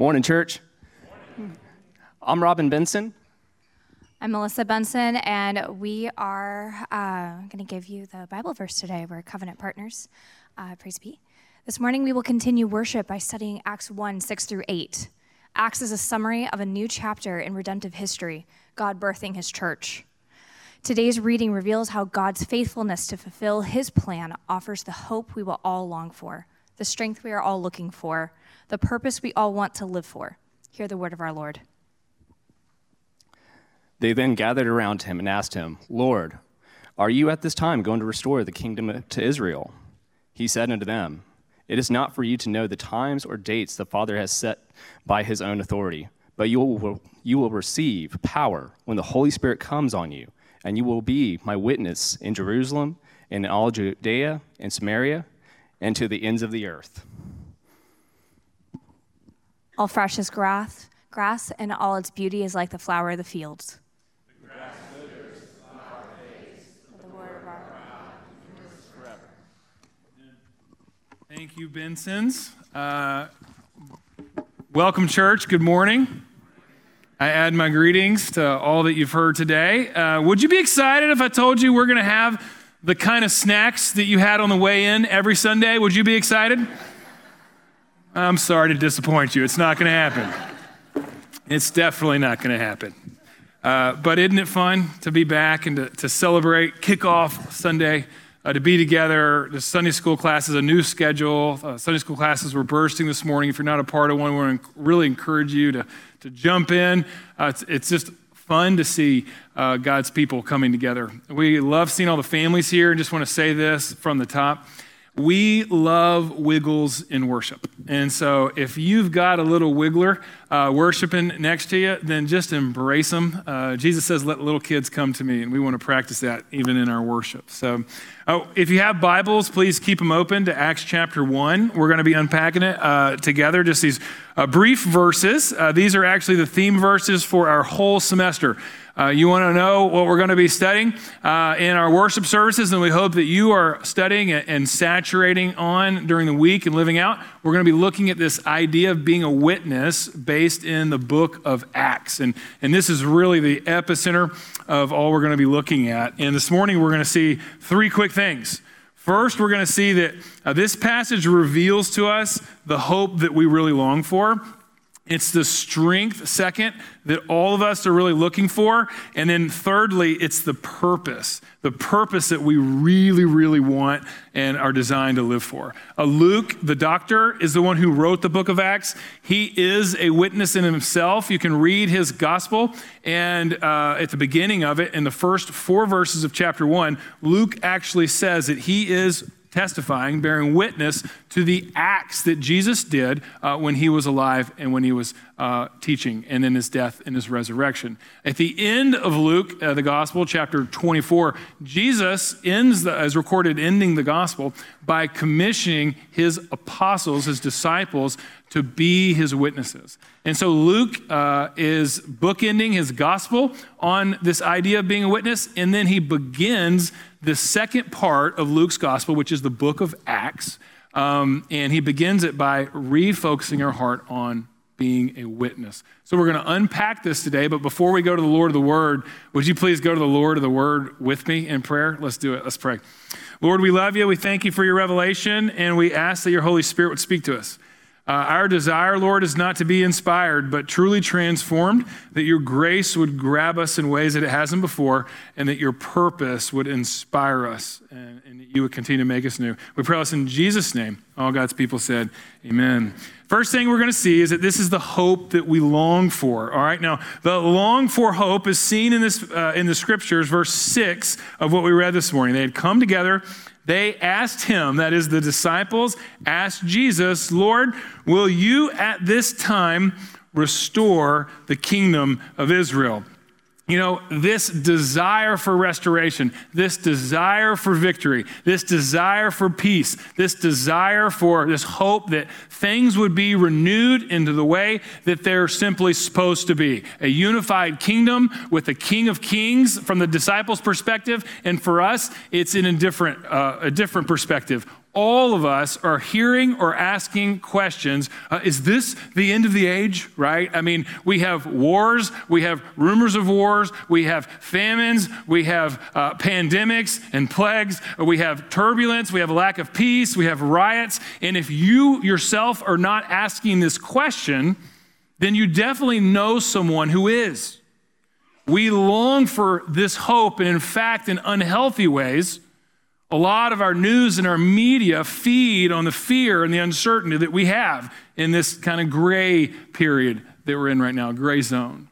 Morning, church. I'm Robin Benson. I'm Melissa Benson, and we are uh, going to give you the Bible verse today. We're covenant partners. Uh, praise be. This morning, we will continue worship by studying Acts 1 6 through 8. Acts is a summary of a new chapter in redemptive history, God birthing his church. Today's reading reveals how God's faithfulness to fulfill his plan offers the hope we will all long for, the strength we are all looking for, the purpose we all want to live for. Hear the word of our Lord. They then gathered around him and asked him, Lord, are you at this time going to restore the kingdom to Israel? He said unto them, It is not for you to know the times or dates the Father has set by his own authority, but you will, you will receive power when the Holy Spirit comes on you, and you will be my witness in Jerusalem in all Judea and Samaria and to the ends of the earth. All fresh as grass, grass, and all its beauty is like the flower of the fields. Thank you, Bensons. Uh, welcome, church. Good morning. I add my greetings to all that you've heard today. Uh, would you be excited if I told you we're going to have the kind of snacks that you had on the way in every Sunday? Would you be excited? I'm sorry to disappoint you. It's not going to happen. It's definitely not going to happen. Uh, but isn't it fun to be back and to, to celebrate kickoff Sunday, uh, to be together? The Sunday school class is a new schedule. Uh, Sunday school classes were bursting this morning. If you're not a part of one, we really encourage you to, to jump in. Uh, it's, it's just fun to see uh, God's people coming together. We love seeing all the families here, and just want to say this from the top we love wiggles in worship. And so if you've got a little wiggler uh, worshiping next to you, then just embrace them. Uh, Jesus says, let little kids come to me, and we want to practice that even in our worship. So oh, if you have Bibles, please keep them open to Acts chapter 1. We're going to be unpacking it uh, together, just these uh, brief verses. Uh, these are actually the theme verses for our whole semester. Uh, you want to know what we're going to be studying uh, in our worship services, and we hope that you are studying and saturating on during the week and living out. We're going to be looking at this idea of being a witness based in the book of Acts. And, and this is really the epicenter of all we're going to be looking at. And this morning, we're going to see three quick things. First, we're going to see that uh, this passage reveals to us the hope that we really long for. It's the strength, second, that all of us are really looking for. And then thirdly, it's the purpose, the purpose that we really, really want and are designed to live for. Uh, Luke, the doctor, is the one who wrote the book of Acts. He is a witness in himself. You can read his gospel. And uh, at the beginning of it, in the first four verses of chapter one, Luke actually says that he is testifying, bearing witness to the acts that Jesus did uh, when he was alive and when he was uh, teaching, and in his death and his resurrection. At the end of Luke, uh, the Gospel, chapter 24, Jesus ends, the, as recorded, ending the Gospel by commissioning his apostles, his disciples, to be his witnesses. And so Luke uh, is bookending his gospel on this idea of being a witness, and then he begins the second part of Luke's gospel, which is the book of Acts. Um, and he begins it by refocusing our heart on being a witness. So we're going to unpack this today, but before we go to the Lord of the Word, would you please go to the Lord of the Word with me in prayer? Let's do it. Let's pray. Lord, we love you. We thank you for your revelation, and we ask that your Holy Spirit would speak to us. Uh, our desire, Lord, is not to be inspired, but truly transformed, that your grace would grab us in ways that it hasn't before, and that your purpose would inspire us, and, and that you would continue to make us new. We pray this in Jesus' name. All God's people said, Amen. First thing we're going to see is that this is the hope that we long for. All right, now the long for hope is seen in this uh, in the scriptures, verse six of what we read this morning. They had come together they asked him, that is, the disciples asked Jesus, Lord, will you at this time restore the kingdom of Israel? You know, this desire for restoration, this desire for victory, this desire for peace, this desire for this hope that things would be renewed into the way that they're simply supposed to be a unified kingdom with a king of kings from the disciples' perspective. And for us, it's in a different, uh, a different perspective all of us are hearing or asking questions uh, Is this the end of the age, right? I mean, we have wars, we have rumors of wars, we have famines, we have uh, pandemics and plagues, we have turbulence, we have a lack of peace, we have riots. And if you yourself are not asking this question, then you definitely know someone who is. We long for this hope, and in fact, in unhealthy ways, a lot of our news and our media feed on the fear and the uncertainty that we have in this kind of gray period that we're in right now, gray zone.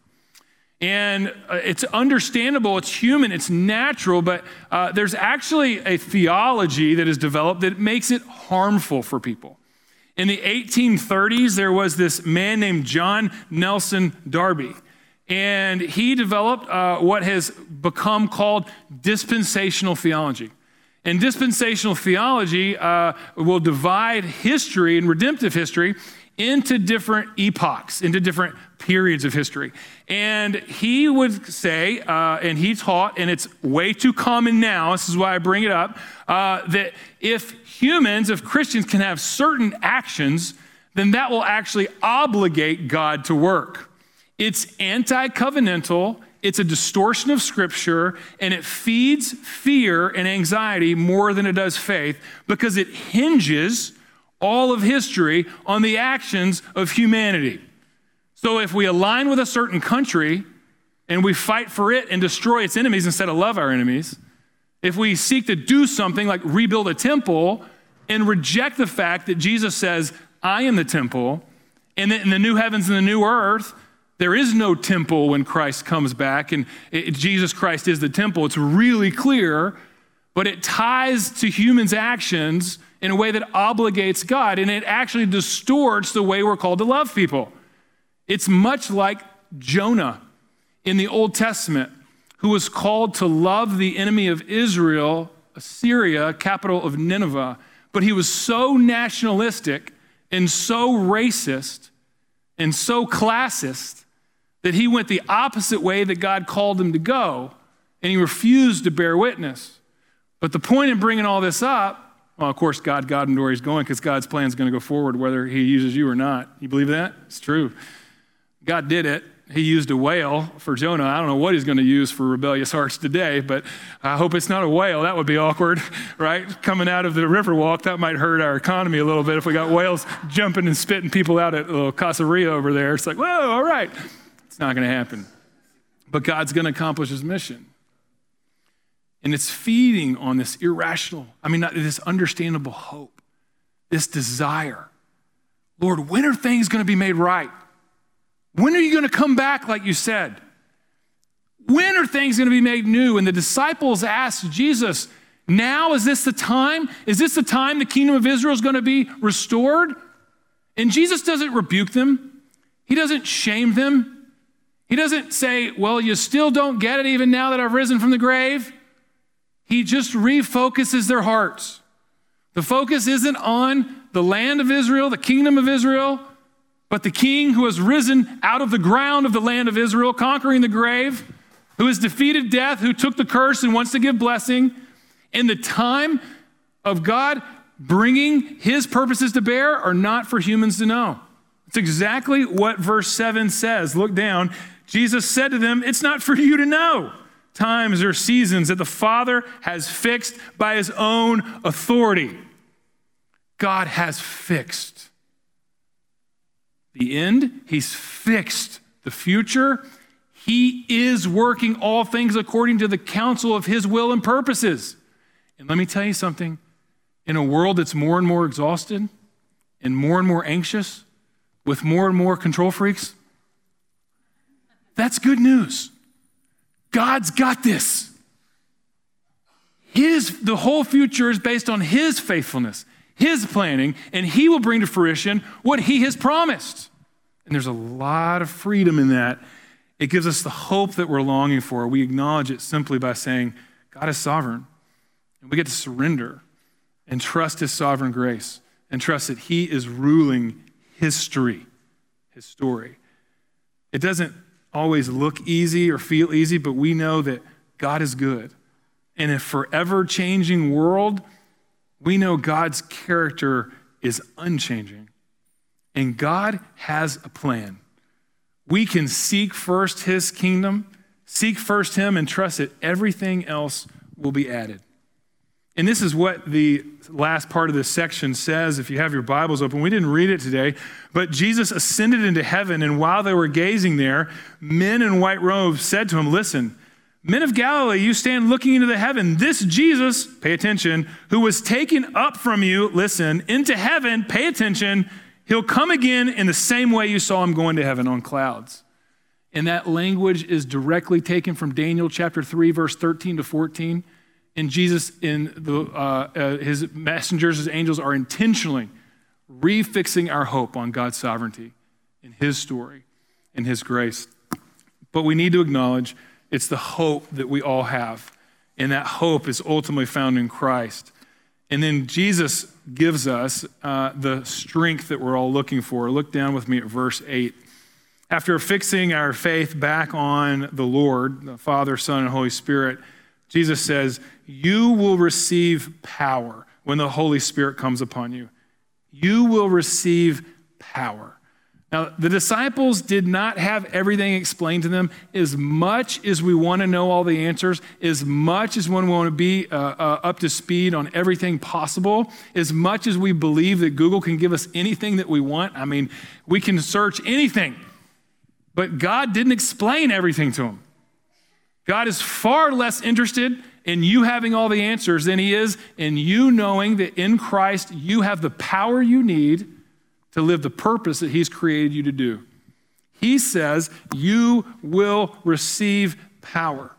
And uh, it's understandable, it's human, it's natural, but uh, there's actually a theology that is developed that makes it harmful for people. In the 1830s, there was this man named John Nelson Darby, and he developed uh, what has become called dispensational theology. And dispensational theology uh, will divide history and redemptive history into different epochs, into different periods of history. And he would say, uh, and he taught, and it's way too common now, this is why I bring it up, uh, that if humans, if Christians can have certain actions, then that will actually obligate God to work. It's anti covenantal it's a distortion of Scripture, and it feeds fear and anxiety more than it does faith because it hinges all of history on the actions of humanity. So if we align with a certain country and we fight for it and destroy its enemies instead of love our enemies, if we seek to do something like rebuild a temple and reject the fact that Jesus says, I am the temple, and that in the new heavens and the new earth, there is no temple when Christ comes back, and it, Jesus Christ is the temple. It's really clear, but it ties to humans' actions in a way that obligates God, and it actually distorts the way we're called to love people. It's much like Jonah in the Old Testament, who was called to love the enemy of Israel, Assyria, capital of Nineveh, but he was so nationalistic and so racist and so classist that he went the opposite way that God called him to go, and he refused to bear witness. But the point in bringing all this up, well, of course, God got him where he's going because God's plan is going to go forward whether he uses you or not. You believe that? It's true. God did it. He used a whale for Jonah. I don't know what he's going to use for rebellious hearts today, but I hope it's not a whale. That would be awkward, right? Coming out of the river walk, that might hurt our economy a little bit if we got whales jumping and spitting people out at uh, little Casaria over there. It's like, whoa, all right. It's not going to happen. But God's going to accomplish his mission. And it's feeding on this irrational, I mean, not this understandable hope, this desire. Lord, when are things going to be made right? When are you going to come back like you said? When are things going to be made new? And the disciples asked Jesus, Now is this the time? Is this the time the kingdom of Israel is going to be restored? And Jesus doesn't rebuke them, He doesn't shame them. He doesn't say, Well, you still don't get it even now that I've risen from the grave. He just refocuses their hearts. The focus isn't on the land of Israel, the kingdom of Israel, but the king who has risen out of the ground of the land of Israel, conquering the grave, who has defeated death, who took the curse and wants to give blessing. In the time of God bringing his purposes to bear are not for humans to know. It's exactly what verse 7 says. Look down. Jesus said to them, It's not for you to know times or seasons that the Father has fixed by his own authority. God has fixed the end, he's fixed the future. He is working all things according to the counsel of his will and purposes. And let me tell you something in a world that's more and more exhausted and more and more anxious, with more and more control freaks, that's good news. God's got this. His, the whole future is based on His faithfulness, His planning, and He will bring to fruition what He has promised. And there's a lot of freedom in that. It gives us the hope that we're longing for. We acknowledge it simply by saying, God is sovereign. And we get to surrender and trust His sovereign grace and trust that He is ruling history, His story. It doesn't always look easy or feel easy, but we know that God is good. In a forever changing world, we know God's character is unchanging. And God has a plan. We can seek first his kingdom, seek first him, and trust that everything else will be added. And this is what the last part of this section says if you have your Bibles open. We didn't read it today, but Jesus ascended into heaven, and while they were gazing there, men in white robes said to him, Listen, men of Galilee, you stand looking into the heaven. This Jesus, pay attention, who was taken up from you, listen, into heaven, pay attention, he'll come again in the same way you saw him going to heaven on clouds. And that language is directly taken from Daniel chapter 3, verse 13 to 14. And Jesus, in the, uh, uh, his messengers, his angels, are intentionally refixing our hope on God's sovereignty in his story, in his grace. But we need to acknowledge it's the hope that we all have. And that hope is ultimately found in Christ. And then Jesus gives us uh, the strength that we're all looking for. Look down with me at verse 8. After fixing our faith back on the Lord, the Father, Son, and Holy Spirit, Jesus says, You will receive power when the Holy Spirit comes upon you. You will receive power. Now, the disciples did not have everything explained to them. As much as we want to know all the answers, as much as we want to be uh, uh, up to speed on everything possible, as much as we believe that Google can give us anything that we want, I mean, we can search anything. But God didn't explain everything to them. God is far less interested in you having all the answers than he is in you knowing that in Christ you have the power you need to live the purpose that he's created you to do. He says you will receive power.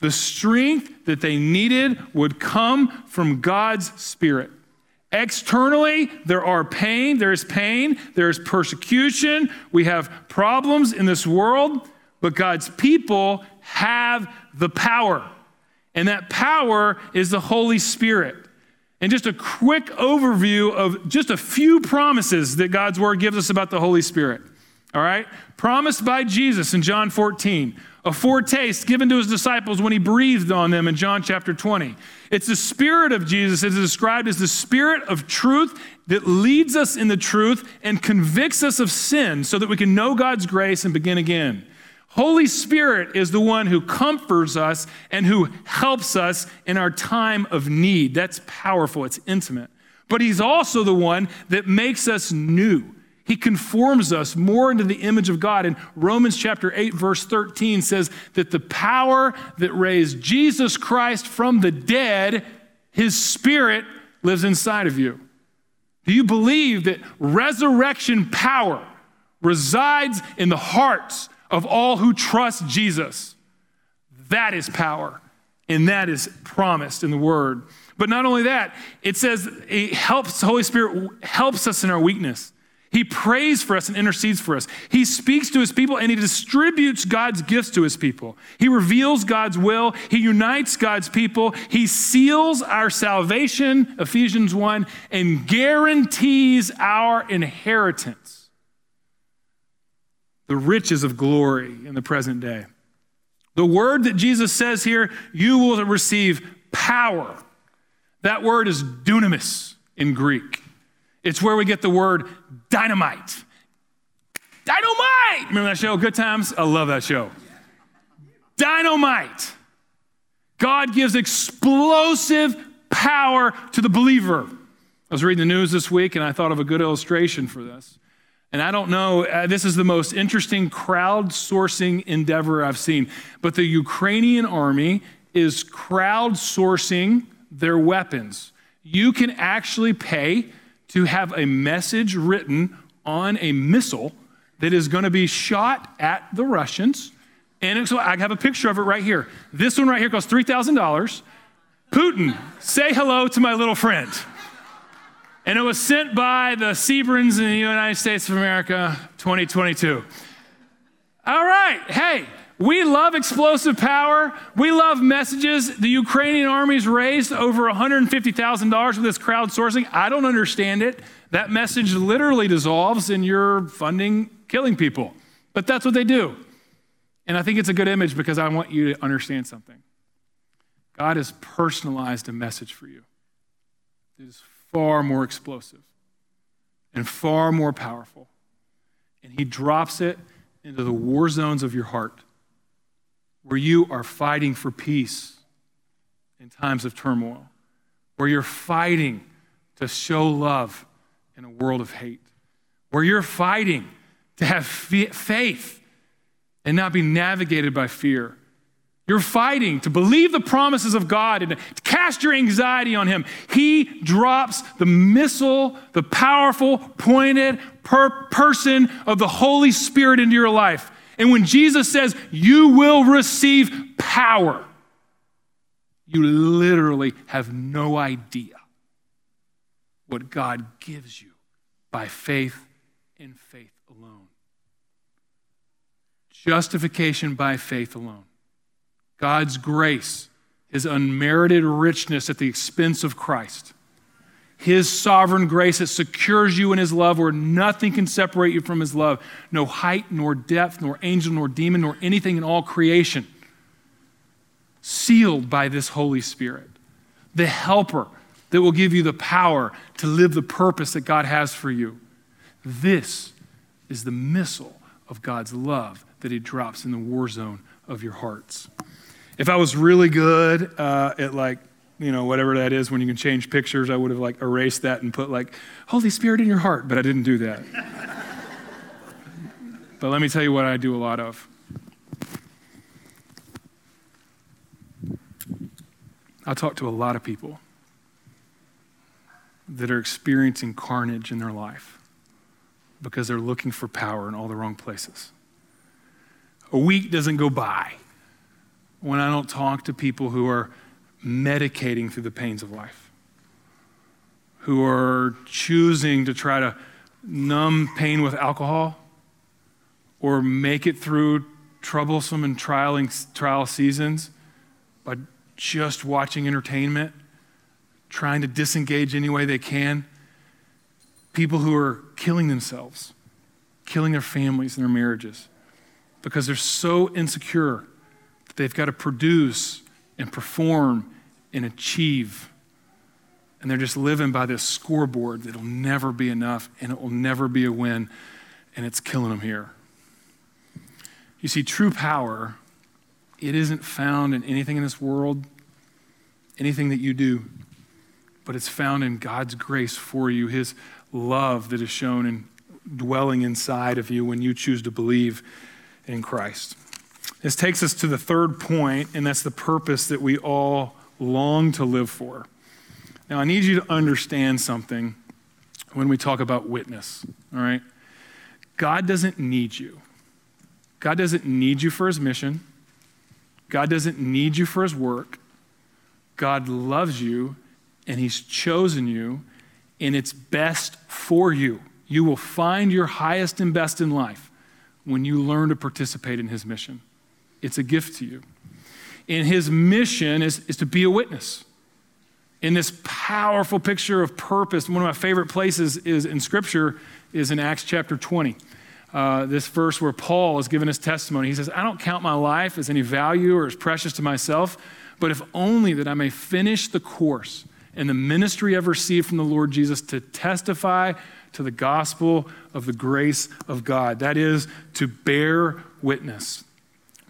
The strength that they needed would come from God's Spirit. Externally, there are pain, there is pain, there is persecution, we have problems in this world, but God's people have the power. And that power is the Holy Spirit. And just a quick overview of just a few promises that God's word gives us about the Holy Spirit. All right? Promised by Jesus in John 14, a foretaste given to his disciples when he breathed on them in John chapter 20. It's the Spirit of Jesus is described as the Spirit of truth that leads us in the truth and convicts us of sin so that we can know God's grace and begin again. Holy Spirit is the one who comforts us and who helps us in our time of need. That's powerful, it's intimate. But He's also the one that makes us new. He conforms us more into the image of God. And Romans chapter 8, verse 13 says that the power that raised Jesus Christ from the dead, His Spirit lives inside of you. Do you believe that resurrection power resides in the hearts of all who trust Jesus. That is power, and that is promised in the Word. But not only that, it says it helps, the Holy Spirit helps us in our weakness. He prays for us and intercedes for us. He speaks to his people and he distributes God's gifts to his people. He reveals God's will. He unites God's people. He seals our salvation, Ephesians 1, and guarantees our inheritance the riches of glory in the present day. The word that Jesus says here, you will receive power. That word is dunamis in Greek. It's where we get the word dynamite. Dynamite! Remember that show, Good Times? I love that show. Dynamite. God gives explosive power to the believer. I was reading the news this week and I thought of a good illustration for this. And I don't know, uh, this is the most interesting crowdsourcing endeavor I've seen. But the Ukrainian army is crowdsourcing their weapons. You can actually pay to have a message written on a missile that is going to be shot at the Russians. And so I have a picture of it right here. This one right here costs $3,000. Putin, say hello to my little friend. And it was sent by the Seabrans in the United States of America 2022. All right, hey, we love explosive power. We love messages. The Ukrainian army's raised over $150,000 with this crowdsourcing. I don't understand it. That message literally dissolves in you're funding killing people. But that's what they do. And I think it's a good image because I want you to understand something. God has personalized a message for you. that is far more explosive and far more powerful. And he drops it into the war zones of your heart where you are fighting for peace in times of turmoil, where you're fighting to show love in a world of hate, where you're fighting to have faith and not be navigated by fear. You're fighting to believe the promises of God and to cast your anxiety on Him. He drops the missile, the powerful, pointed per person of the Holy Spirit into your life. And when Jesus says, You will receive power, you literally have no idea what God gives you by faith in faith alone. Justification by faith alone. God's grace, his unmerited richness at the expense of Christ. His sovereign grace that secures you in his love where nothing can separate you from his love. No height, nor depth, nor angel, nor demon, nor anything in all creation. Sealed by this Holy Spirit. The helper that will give you the power to live the purpose that God has for you. This is the missile of God's love that he drops in the war zone of your hearts. If I was really good uh, at like, you know, whatever that is when you can change pictures, I would have like erased that and put like Holy Spirit in your heart, but I didn't do that. but let me tell you what I do a lot of. I talk to a lot of people that are experiencing carnage in their life because they're looking for power in all the wrong places. A week doesn't go by when I don't talk to people who are medicating through the pains of life, who are choosing to try to numb pain with alcohol or make it through troublesome and trialing, trial seasons by just watching entertainment, trying to disengage any way they can. People who are killing themselves, killing their families and their marriages because they're so insecure They've got to produce and perform and achieve. And they're just living by this scoreboard that'll never be enough and it will never be a win, and it's killing them here. You see, true power, it isn't found in anything in this world, anything that you do, but it's found in God's grace for you, His love that is shown and dwelling inside of you when you choose to believe in Christ. This takes us to the third point, and that's the purpose that we all long to live for. Now, I need you to understand something when we talk about witness, all right? God doesn't need you. God doesn't need you for his mission. God doesn't need you for his work. God loves you, and he's chosen you, and it's best for you. You will find your highest and best in life when you learn to participate in his mission. It's a gift to you. And his mission is, is to be a witness. In this powerful picture of purpose, one of my favorite places is in Scripture is in Acts chapter 20. Uh, this verse where Paul is giving his testimony. He says, I don't count my life as any value or as precious to myself, but if only that I may finish the course and the ministry I've received from the Lord Jesus to testify to the gospel of the grace of God. That is, to bear witness.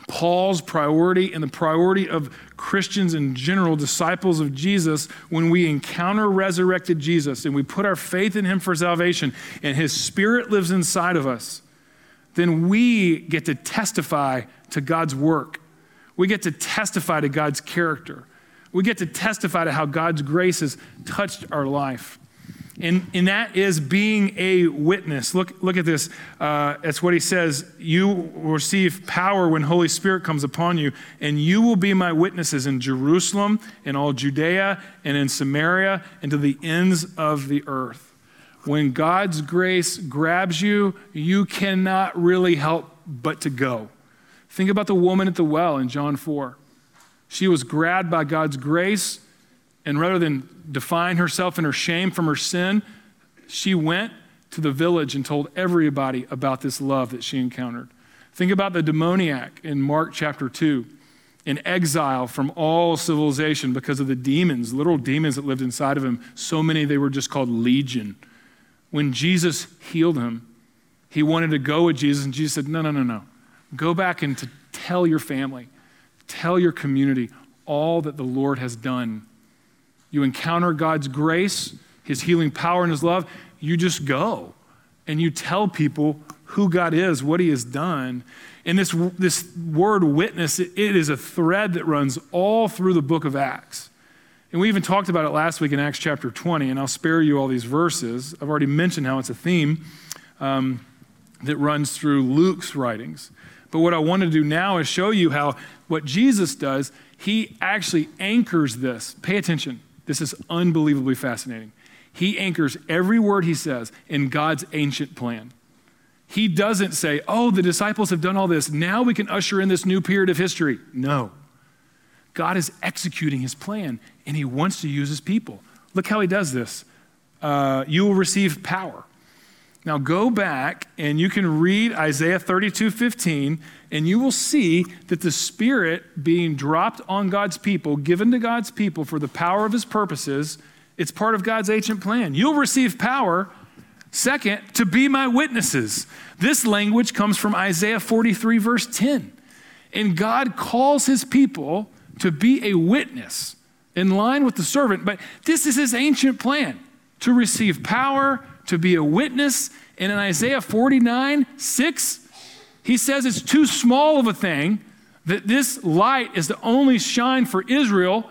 Paul's priority and the priority of Christians in general, disciples of Jesus, when we encounter resurrected Jesus and we put our faith in him for salvation and his spirit lives inside of us, then we get to testify to God's work. We get to testify to God's character. We get to testify to how God's grace has touched our life. And, and that is being a witness. Look, look at this. Uh, that's what he says. You will receive power when Holy Spirit comes upon you, and you will be my witnesses in Jerusalem, in all Judea, and in Samaria, and to the ends of the earth. When God's grace grabs you, you cannot really help but to go. Think about the woman at the well in John 4. She was grabbed by God's grace and rather than define herself in her shame from her sin, she went to the village and told everybody about this love that she encountered. Think about the demoniac in Mark chapter 2. in exile from all civilization because of the demons, literal demons that lived inside of him. So many they were just called legion. When Jesus healed him, he wanted to go with Jesus, and Jesus said, No, no, no, no. Go back and to tell your family, tell your community all that the Lord has done. You encounter God's grace, His healing power, and His love. You just go and you tell people who God is, what He has done. And this, this word witness, it, it is a thread that runs all through the book of Acts. And we even talked about it last week in Acts chapter 20, and I'll spare you all these verses. I've already mentioned how it's a theme um, that runs through Luke's writings. But what I want to do now is show you how what Jesus does, he actually anchors this. Pay attention. This is unbelievably fascinating. He anchors every word he says in God's ancient plan. He doesn't say, oh, the disciples have done all this. Now we can usher in this new period of history. No. God is executing his plan and he wants to use his people. Look how he does this. Uh, you will receive power. Now go back and you can read Isaiah 32 15, and you will see that the Spirit being dropped on God's people, given to God's people for the power of his purposes, it's part of God's ancient plan. You'll receive power Second, to be my witnesses. This language comes from Isaiah 43, verse 10. And God calls his people to be a witness in line with the servant. But this is his ancient plan to receive power, to be a witness. And in Isaiah 49, 6, he says it's too small of a thing that this light is to only shine for Israel.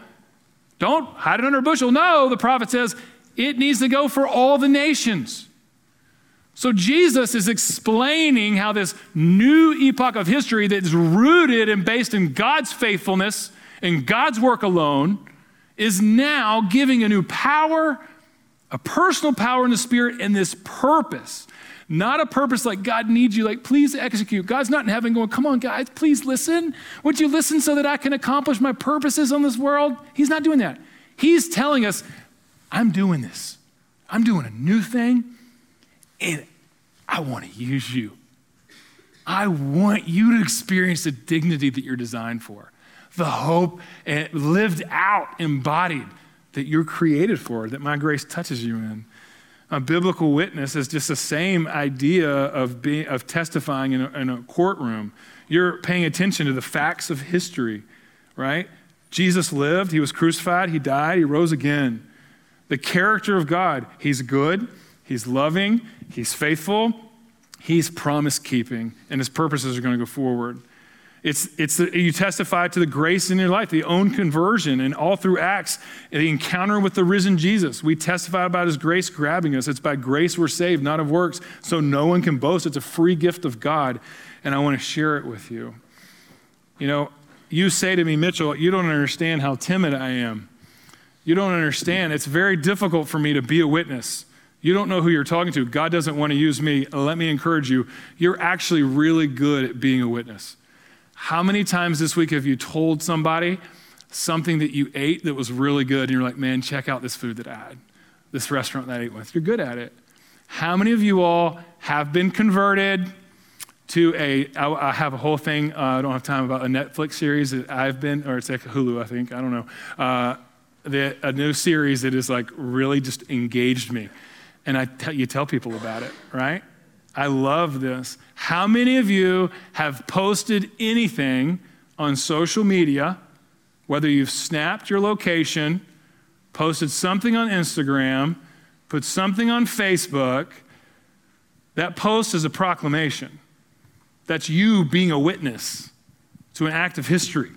Don't hide it under a bushel. No, the prophet says it needs to go for all the nations. So Jesus is explaining how this new epoch of history that is rooted and based in God's faithfulness and God's work alone is now giving a new power, a personal power in the spirit, and this purpose. Not a purpose like God needs you, like, please execute. God's not in heaven going, come on, guys, please listen. Would you listen so that I can accomplish my purposes on this world? He's not doing that. He's telling us, I'm doing this. I'm doing a new thing and I want to use you. I want you to experience the dignity that you're designed for, the hope eh, lived out, embodied that you're created for, that my grace touches you in. A biblical witness is just the same idea of, being, of testifying in a, in a courtroom. You're paying attention to the facts of history, right? Jesus lived, he was crucified, he died, he rose again. The character of God, he's good, He's loving, He's faithful, He's promise keeping, and His purposes are going to go forward. It's, it's the, you testify to the grace in your life, the own conversion, and all through Acts, the encounter with the risen Jesus. We testify about his grace grabbing us. It's by grace we're saved, not of works, so no one can boast. It's a free gift of God, and I want to share it with you. You know, you say to me, Mitchell, you don't understand how timid I am. You don't understand. It's very difficult for me to be a witness. You don't know who you're talking to. God doesn't want to use me. Let me encourage you. You're actually really good at being a witness. How many times this week have you told somebody something that you ate that was really good and you're like, man, check out this food that I had, this restaurant that I ate with? You're good at it. How many of you all have been converted to a? I have a whole thing, uh, I don't have time about a Netflix series that I've been, or it's like Hulu, I think, I don't know. Uh, the, a new series that is like really just engaged me and I tell, you tell people about it, right? I love this. How many of you have posted anything on social media, whether you've snapped your location, posted something on Instagram, put something on Facebook? That post is a proclamation. That's you being a witness to an act of history,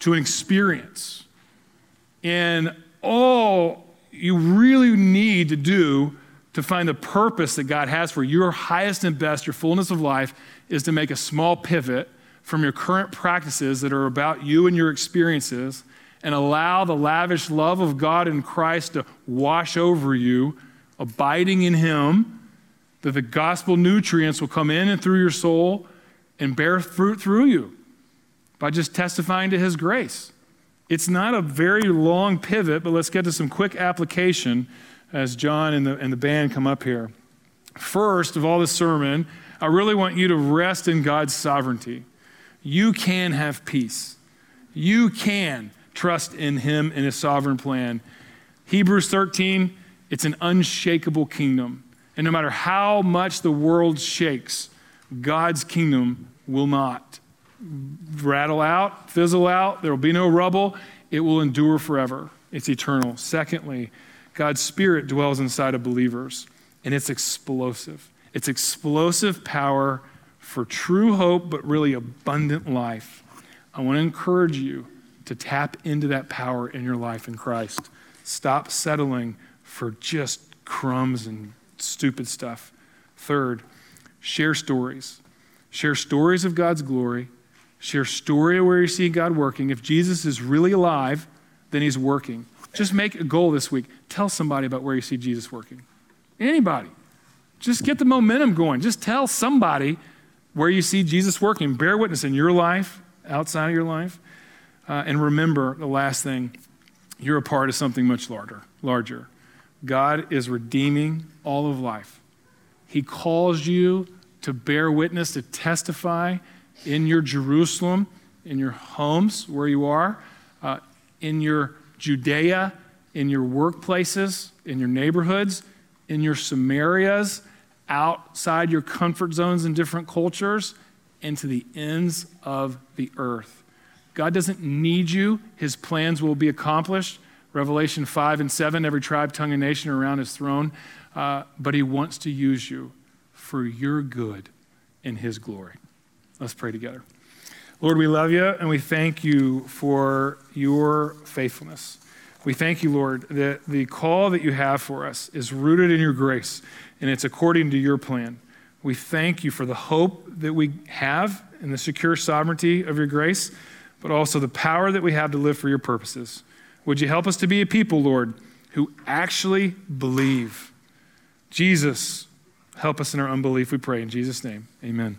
to an experience. And all you really need to do to find the purpose that God has for your highest and best, your fullness of life, is to make a small pivot from your current practices that are about you and your experiences and allow the lavish love of God in Christ to wash over you, abiding in Him, that the gospel nutrients will come in and through your soul and bear fruit through you by just testifying to His grace. It's not a very long pivot, but let's get to some quick application as John and the, and the band come up here. First of all, the sermon, I really want you to rest in God's sovereignty. You can have peace. You can trust in him and his sovereign plan. Hebrews 13, it's an unshakable kingdom. And no matter how much the world shakes, God's kingdom will not rattle out, fizzle out. There will be no rubble. It will endure forever. It's eternal. Secondly, God's Spirit dwells inside of believers, and it's explosive. It's explosive power for true hope, but really abundant life. I want to encourage you to tap into that power in your life in Christ. Stop settling for just crumbs and stupid stuff. Third, share stories. Share stories of God's glory. Share story where you see God working. If Jesus is really alive, then he's working. Just make a goal this week. Tell somebody about where you see Jesus working. Anybody. Just get the momentum going. Just tell somebody where you see Jesus working. Bear witness in your life, outside of your life. Uh, and remember the last thing you're a part of something much larger. larger. God is redeeming all of life. He calls you to bear witness, to testify in your Jerusalem, in your homes where you are, uh, in your Judea, in your workplaces, in your neighborhoods, in your Samarias, outside your comfort zones in different cultures, and to the ends of the earth. God doesn't need you, His plans will be accomplished. Revelation 5 and 7, every tribe, tongue, and nation around His throne. Uh, but He wants to use you for your good in His glory. Let's pray together. Lord, we love you and we thank you for your faithfulness. We thank you, Lord, that the call that you have for us is rooted in your grace and it's according to your plan. We thank you for the hope that we have in the secure sovereignty of your grace, but also the power that we have to live for your purposes. Would you help us to be a people, Lord, who actually believe? Jesus, help us in our unbelief, we pray. In Jesus' name, amen.